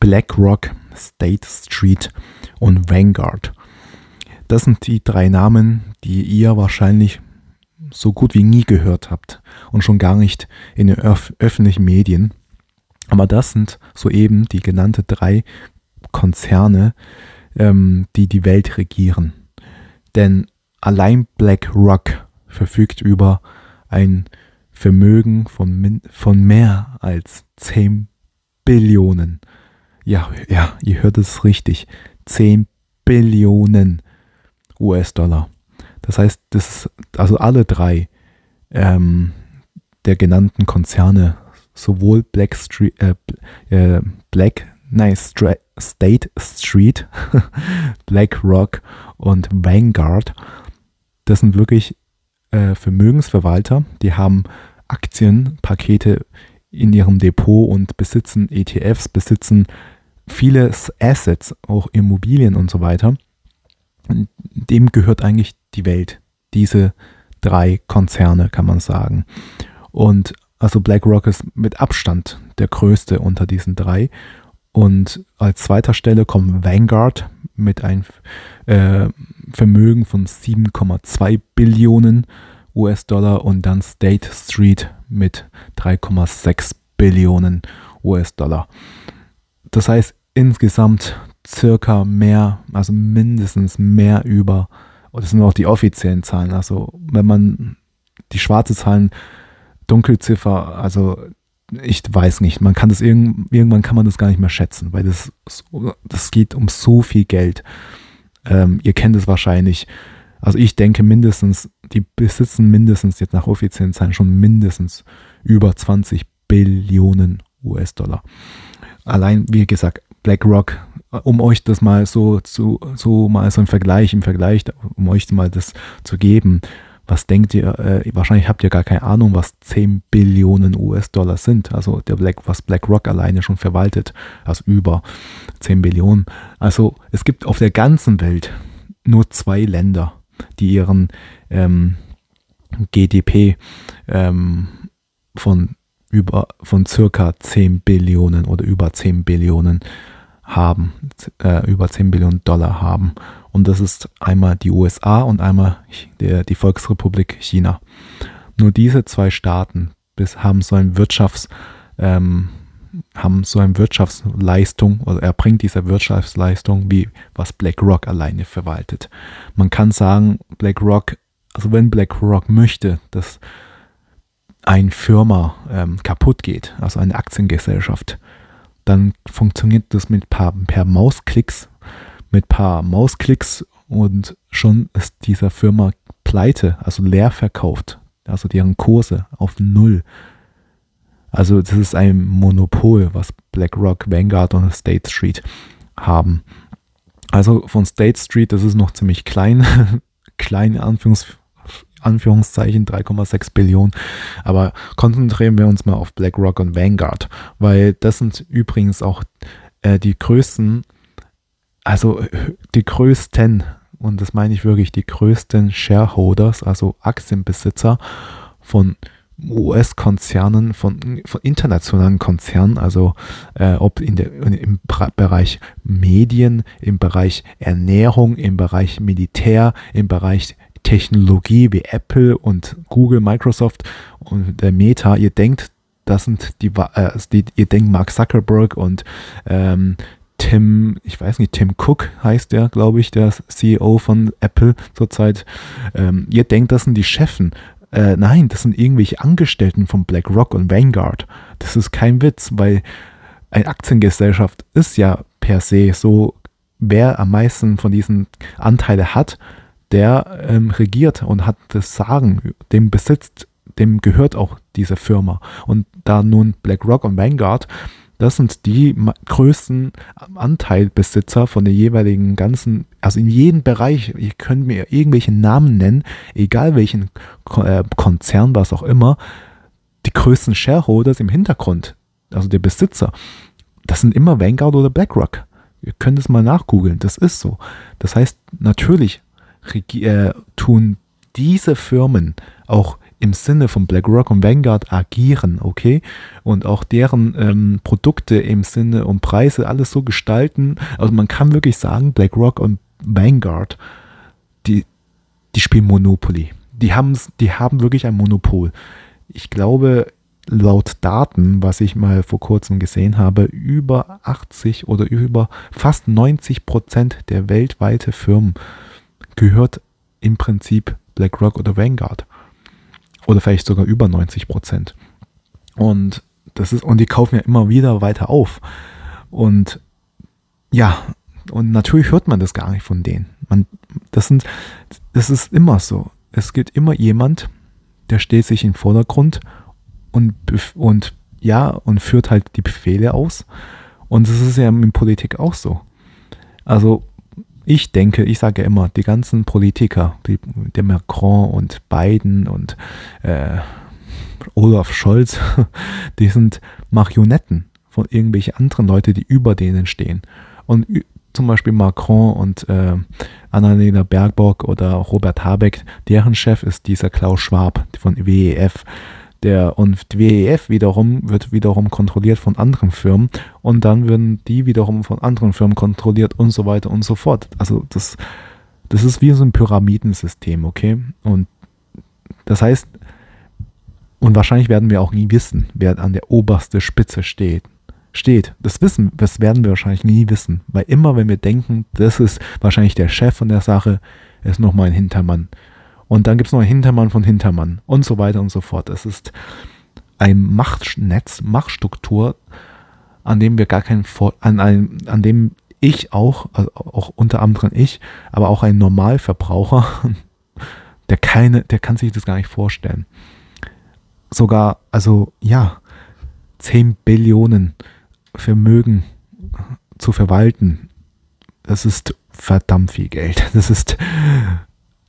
BlackRock, State Street und Vanguard. Das sind die drei Namen, die ihr wahrscheinlich so gut wie nie gehört habt und schon gar nicht in den öf öffentlichen Medien. Aber das sind soeben die genannten drei Konzerne, ähm, die die Welt regieren. Denn allein BlackRock verfügt über ein Vermögen von, von mehr als 10 Billionen. Ja, ja, ihr hört es richtig. 10 Billionen US-Dollar. Das heißt, das also alle drei ähm, der genannten Konzerne, sowohl Black Street, äh, äh, Black, nein, Stra State Street, BlackRock und Vanguard, das sind wirklich äh, Vermögensverwalter, die haben Aktienpakete in ihrem Depot und besitzen ETFs, besitzen viele Assets, auch Immobilien und so weiter. Dem gehört eigentlich die Welt, diese drei Konzerne, kann man sagen. Und also BlackRock ist mit Abstand der größte unter diesen drei. Und als zweiter Stelle kommt Vanguard mit einem äh, Vermögen von 7,2 Billionen US-Dollar und dann State Street mit 3,6 Billionen US-Dollar. Das heißt insgesamt circa mehr, also mindestens mehr über, das sind auch die offiziellen Zahlen, also wenn man die schwarze Zahlen, Dunkelziffer, also ich weiß nicht, man kann das irgend, irgendwann kann man das gar nicht mehr schätzen, weil das, das geht um so viel Geld. Ähm, ihr kennt es wahrscheinlich. Also ich denke mindestens, die besitzen mindestens jetzt nach offiziellen Zahlen schon mindestens über 20 Billionen US-Dollar. Allein, wie gesagt, BlackRock, um euch das mal so zu, so mal so ein Vergleich, im Vergleich, um euch mal das zu geben, was denkt ihr, äh, wahrscheinlich habt ihr gar keine Ahnung, was 10 Billionen US-Dollar sind. Also der Black, was BlackRock alleine schon verwaltet, also über 10 Billionen. Also es gibt auf der ganzen Welt nur zwei Länder, die ihren ähm, GDP ähm, von über von circa 10 Billionen oder über 10 Billionen haben, äh, über 10 Billionen Dollar haben. Und das ist einmal die USA und einmal der, die Volksrepublik China. Nur diese zwei Staaten bis, haben so ein Wirtschafts, ähm, haben so eine Wirtschaftsleistung oder erbringt diese Wirtschaftsleistung, wie was BlackRock alleine verwaltet. Man kann sagen, BlackRock, also wenn BlackRock möchte, dass eine Firma ähm, kaputt geht, also eine Aktiengesellschaft, dann funktioniert das mit paar, per Mausklicks, mit paar Mausklicks und schon ist dieser Firma pleite, also leer verkauft, also deren Kurse auf Null. Also das ist ein Monopol, was BlackRock, Vanguard und State Street haben. Also von State Street, das ist noch ziemlich klein, klein Anführungs Anführungszeichen 3,6 Billionen. Aber konzentrieren wir uns mal auf BlackRock und Vanguard, weil das sind übrigens auch äh, die größten, also die größten, und das meine ich wirklich, die größten Shareholders, also Aktienbesitzer von US-Konzernen, von, von, internationalen Konzernen, also äh, ob in der, im Bereich Medien, im Bereich Ernährung, im Bereich Militär, im Bereich Technologie wie Apple und Google, Microsoft und der Meta, ihr denkt, das sind die, äh, die ihr denkt Mark Zuckerberg und ähm, Tim, ich weiß nicht, Tim Cook heißt der, glaube ich, der CEO von Apple zurzeit. Ähm, ihr denkt, das sind die Chefen. Äh, nein, das sind irgendwelche Angestellten von BlackRock und Vanguard. Das ist kein Witz, weil eine Aktiengesellschaft ist ja per se so, wer am meisten von diesen Anteilen hat, der ähm, regiert und hat das Sagen, dem besitzt, dem gehört auch diese Firma. Und da nun BlackRock und Vanguard, das sind die größten Anteilbesitzer von der jeweiligen ganzen, also in jedem Bereich, ihr könnt mir irgendwelche Namen nennen, egal welchen äh, Konzern, was auch immer, die größten Shareholders im Hintergrund, also der Besitzer, das sind immer Vanguard oder BlackRock. Ihr könnt es mal nachgoogeln, das ist so. Das heißt, natürlich äh, tun diese Firmen auch im Sinne von BlackRock und Vanguard agieren, okay? Und auch deren ähm, Produkte im Sinne und Preise alles so gestalten. Also man kann wirklich sagen, BlackRock und Vanguard, die, die spielen Monopoly. Die, die haben wirklich ein Monopol. Ich glaube, laut Daten, was ich mal vor kurzem gesehen habe, über 80 oder über fast 90 Prozent der weltweiten Firmen gehört im Prinzip BlackRock oder Vanguard. Oder vielleicht sogar über 90 Prozent. Und das ist, und die kaufen ja immer wieder weiter auf. Und ja, und natürlich hört man das gar nicht von denen. Man, das sind, das ist immer so. Es gibt immer jemand, der stellt sich im Vordergrund und, und ja, und führt halt die Befehle aus. Und das ist ja in Politik auch so. Also ich denke, ich sage immer, die ganzen Politiker, die, der Macron und Biden und äh, Olaf Scholz, die sind Marionetten von irgendwelchen anderen Leuten, die über denen stehen. Und zum Beispiel Macron und äh, Annalena Baerbock oder Robert Habeck, deren Chef ist dieser Klaus Schwab von WEF. Der, und WEF wiederum wird wiederum kontrolliert von anderen Firmen und dann werden die wiederum von anderen Firmen kontrolliert und so weiter und so fort. Also das, das ist wie so ein Pyramidensystem, okay? Und das heißt, und wahrscheinlich werden wir auch nie wissen, wer an der obersten Spitze steht. Steht. Das wissen, das werden wir wahrscheinlich nie wissen, weil immer, wenn wir denken, das ist wahrscheinlich der Chef von der Sache, ist nochmal ein Hintermann. Und dann gibt es noch Hintermann von Hintermann und so weiter und so fort. Es ist ein Machtnetz, Machtstruktur, an dem wir gar keinen, Vor an, einem, an dem ich auch, also auch unter anderem ich, aber auch ein Normalverbraucher, der keine, der kann sich das gar nicht vorstellen. Sogar, also ja, 10 Billionen Vermögen zu verwalten, das ist verdammt viel Geld. Das ist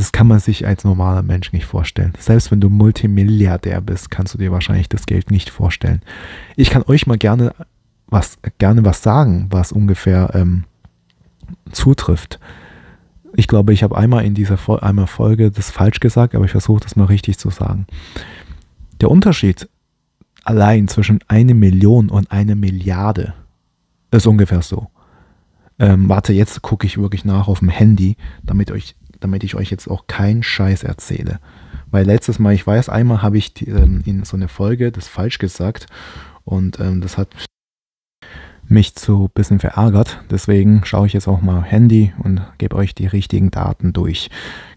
das kann man sich als normaler Mensch nicht vorstellen. Selbst wenn du Multimilliardär bist, kannst du dir wahrscheinlich das Geld nicht vorstellen. Ich kann euch mal gerne was, gerne was sagen, was ungefähr ähm, zutrifft. Ich glaube, ich habe einmal in dieser Vol einmal Folge das falsch gesagt, aber ich versuche das mal richtig zu sagen. Der Unterschied allein zwischen eine Million und eine Milliarde ist ungefähr so. Ähm, warte, jetzt gucke ich wirklich nach auf dem Handy, damit euch damit ich euch jetzt auch keinen Scheiß erzähle. Weil letztes Mal, ich weiß, einmal habe ich die, ähm, in so einer Folge das falsch gesagt und ähm, das hat mich so ein bisschen verärgert. Deswegen schaue ich jetzt auch mal Handy und gebe euch die richtigen Daten durch.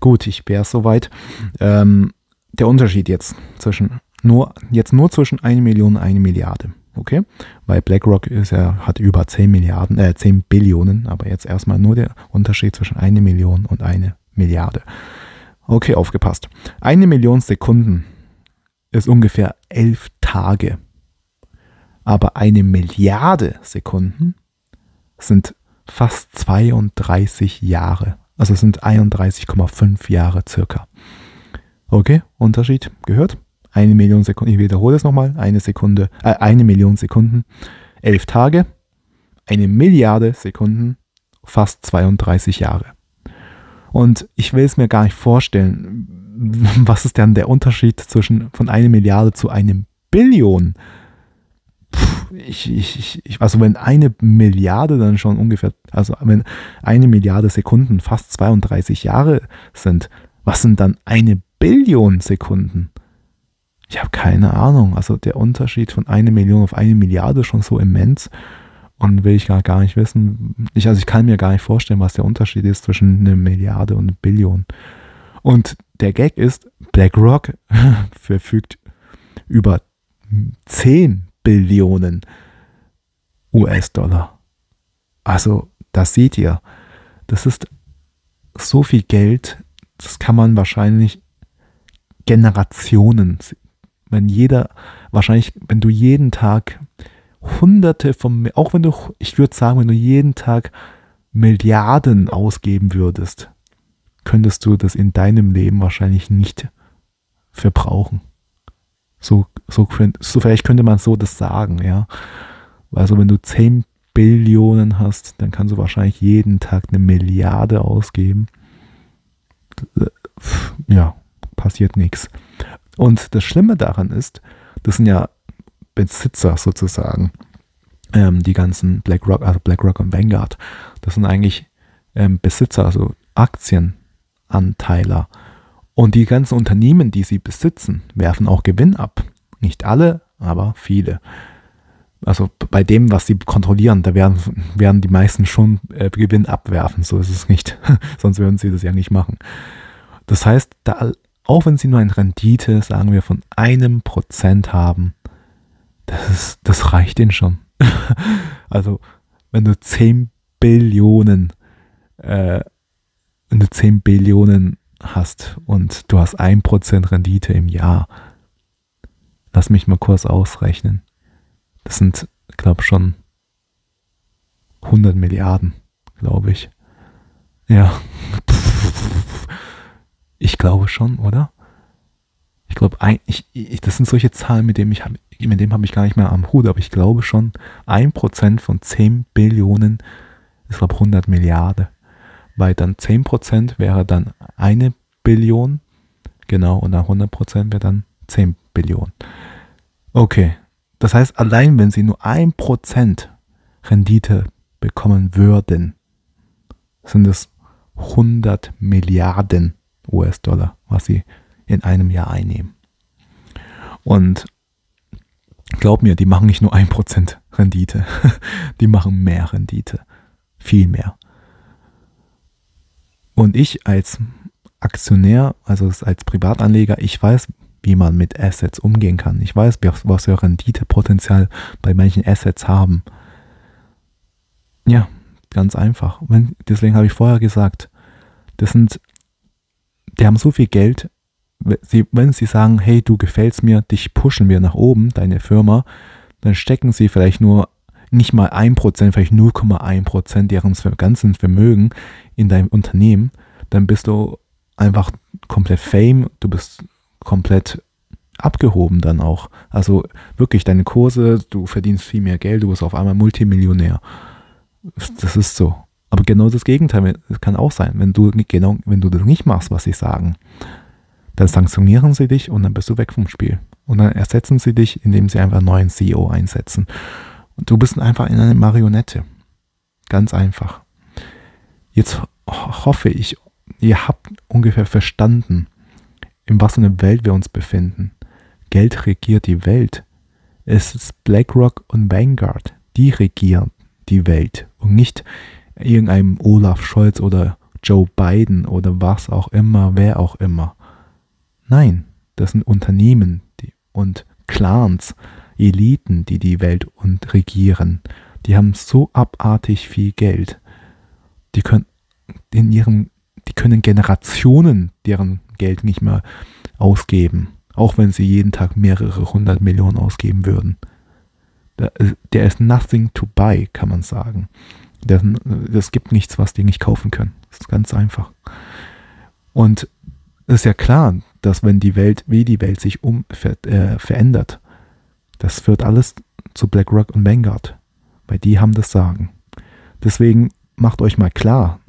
Gut, ich wäre soweit. Ähm, der Unterschied jetzt zwischen nur jetzt nur zwischen 1 Million und 1 Milliarde. Okay? Weil BlackRock ist ja, hat über 10 Milliarden, äh, 10 Billionen, aber jetzt erstmal nur der Unterschied zwischen 1 Million und 1 Milliarde. Okay, aufgepasst. Eine Million Sekunden ist ungefähr elf Tage. Aber eine Milliarde Sekunden sind fast 32 Jahre. Also sind 31,5 Jahre circa. Okay, Unterschied gehört? Eine Million Sekunden, ich wiederhole es nochmal, eine Sekunde, äh, eine Million Sekunden, elf Tage, eine Milliarde Sekunden, fast 32 Jahre. Und ich will es mir gar nicht vorstellen, was ist denn der Unterschied zwischen von einer Milliarde zu einem Billion? Puh, ich, ich, ich, also wenn eine Milliarde dann schon ungefähr, also wenn eine Milliarde Sekunden fast 32 Jahre sind, was sind dann eine Billion Sekunden? Ich habe keine Ahnung. Also der Unterschied von einer Million auf eine Milliarde schon so immens und will ich gar, gar nicht wissen. Ich, also ich kann mir gar nicht vorstellen, was der Unterschied ist zwischen einer Milliarde und einer Billion. Und der Gag ist, BlackRock verfügt über 10 Billionen US-Dollar. Also, das seht ihr. Das ist so viel Geld, das kann man wahrscheinlich Generationen, wenn jeder, wahrscheinlich, wenn du jeden Tag hunderte von, auch wenn du, ich würde sagen, wenn du jeden Tag Milliarden ausgeben würdest, könntest du das in deinem Leben wahrscheinlich nicht verbrauchen. So, so, so vielleicht könnte man so das sagen, ja. Also wenn du 10 Billionen hast, dann kannst du wahrscheinlich jeden Tag eine Milliarde ausgeben. Ja, passiert nichts. Und das Schlimme daran ist, das sind ja Besitzer sozusagen, ähm, die ganzen BlackRock, also BlackRock und Vanguard. Das sind eigentlich ähm, Besitzer, also Aktienanteiler. Und die ganzen Unternehmen, die sie besitzen, werfen auch Gewinn ab. Nicht alle, aber viele. Also bei dem, was sie kontrollieren, da werden, werden die meisten schon äh, Gewinn abwerfen. So ist es nicht. Sonst würden sie das ja nicht machen. Das heißt, da, auch wenn sie nur eine Rendite, sagen wir, von einem Prozent haben, das, das reicht ihnen schon. also wenn du 10 Billionen, äh, wenn du 10 Billionen hast und du hast 1% Rendite im Jahr, lass mich mal kurz ausrechnen. Das sind, glaube schon 100 Milliarden, glaube ich. Ja. Ich glaube schon, oder? Ich glaube, das sind solche Zahlen, mit denen ich mit dem habe ich gar nicht mehr am Hut, aber ich glaube schon, 1% von 10 Billionen ist, glaube 100 Milliarden. Weil dann 10% wäre dann eine Billion, genau, und dann 100% wäre dann 10 Billionen. Okay, das heißt, allein wenn sie nur 1% Rendite bekommen würden, sind es 100 Milliarden US-Dollar, was sie in einem Jahr einnehmen. Und glaub mir, die machen nicht nur 1% Rendite, die machen mehr Rendite, viel mehr. Und ich als Aktionär, also als Privatanleger, ich weiß, wie man mit Assets umgehen kann. Ich weiß, was für Renditepotenzial bei manchen Assets haben. Ja, ganz einfach. deswegen habe ich vorher gesagt, das sind, die haben so viel Geld, sie, wenn sie sagen, hey, du gefällst mir, dich pushen wir nach oben, deine Firma, dann stecken sie vielleicht nur nicht mal 1%, vielleicht 0,1% deren ganzen Vermögen in deinem Unternehmen, dann bist du einfach komplett Fame, du bist komplett abgehoben dann auch. Also wirklich deine Kurse, du verdienst viel mehr Geld, du bist auf einmal Multimillionär. Das ist so. Aber genau das Gegenteil kann auch sein, wenn du genau, wenn du das nicht machst, was sie sagen dann sanktionieren sie dich und dann bist du weg vom Spiel. Und dann ersetzen sie dich, indem sie einfach einen neuen CEO einsetzen. Und du bist einfach in eine Marionette. Ganz einfach. Jetzt hoffe ich, ihr habt ungefähr verstanden, in was für einer Welt wir uns befinden. Geld regiert die Welt. Es ist BlackRock und Vanguard, die regieren die Welt und nicht irgendeinem Olaf Scholz oder Joe Biden oder was auch immer, wer auch immer. Nein, das sind Unternehmen und Clans, Eliten, die die Welt und regieren. Die haben so abartig viel Geld. Die können in ihrem, die können Generationen deren Geld nicht mehr ausgeben, auch wenn sie jeden Tag mehrere hundert Millionen ausgeben würden. Der ist nothing to buy, kann man sagen. Es gibt nichts, was die nicht kaufen können. Das ist ganz einfach. Und es ist ja klar, dass wenn die Welt, wie die Welt sich um äh, verändert, das führt alles zu BlackRock und Vanguard, weil die haben das Sagen. Deswegen macht euch mal klar,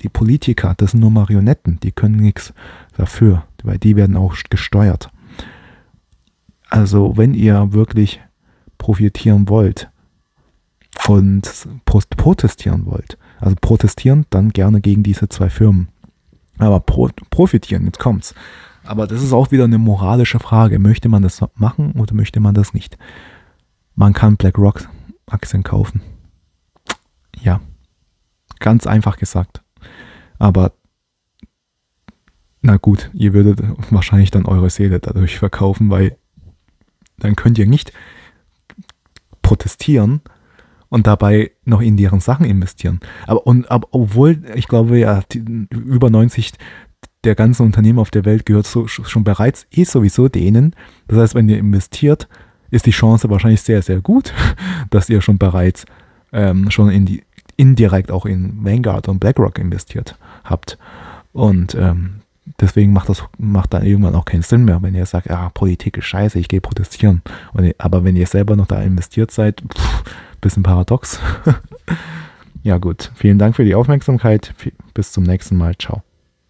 die Politiker, das sind nur Marionetten, die können nichts dafür, weil die werden auch gesteuert. Also wenn ihr wirklich profitieren wollt und protestieren wollt, also protestieren, dann gerne gegen diese zwei Firmen. Aber pro, profitieren, jetzt kommt's. Aber das ist auch wieder eine moralische Frage. Möchte man das machen oder möchte man das nicht? Man kann BlackRock Aktien kaufen. Ja, ganz einfach gesagt. Aber na gut, ihr würdet wahrscheinlich dann eure Seele dadurch verkaufen, weil dann könnt ihr nicht protestieren und dabei noch in deren Sachen investieren. Aber, und, aber obwohl, ich glaube ja, die, über 90 der ganzen Unternehmen auf der Welt gehört so, schon bereits eh sowieso denen. Das heißt, wenn ihr investiert, ist die Chance wahrscheinlich sehr, sehr gut, dass ihr schon bereits ähm, schon in die, indirekt auch in Vanguard und BlackRock investiert habt. Und ähm, deswegen macht das macht dann irgendwann auch keinen Sinn mehr, wenn ihr sagt, ah, Politik ist scheiße, ich gehe protestieren. Und, aber wenn ihr selber noch da investiert seid, pff, bisschen paradox. ja gut, vielen Dank für die Aufmerksamkeit. Bis zum nächsten Mal. Ciao.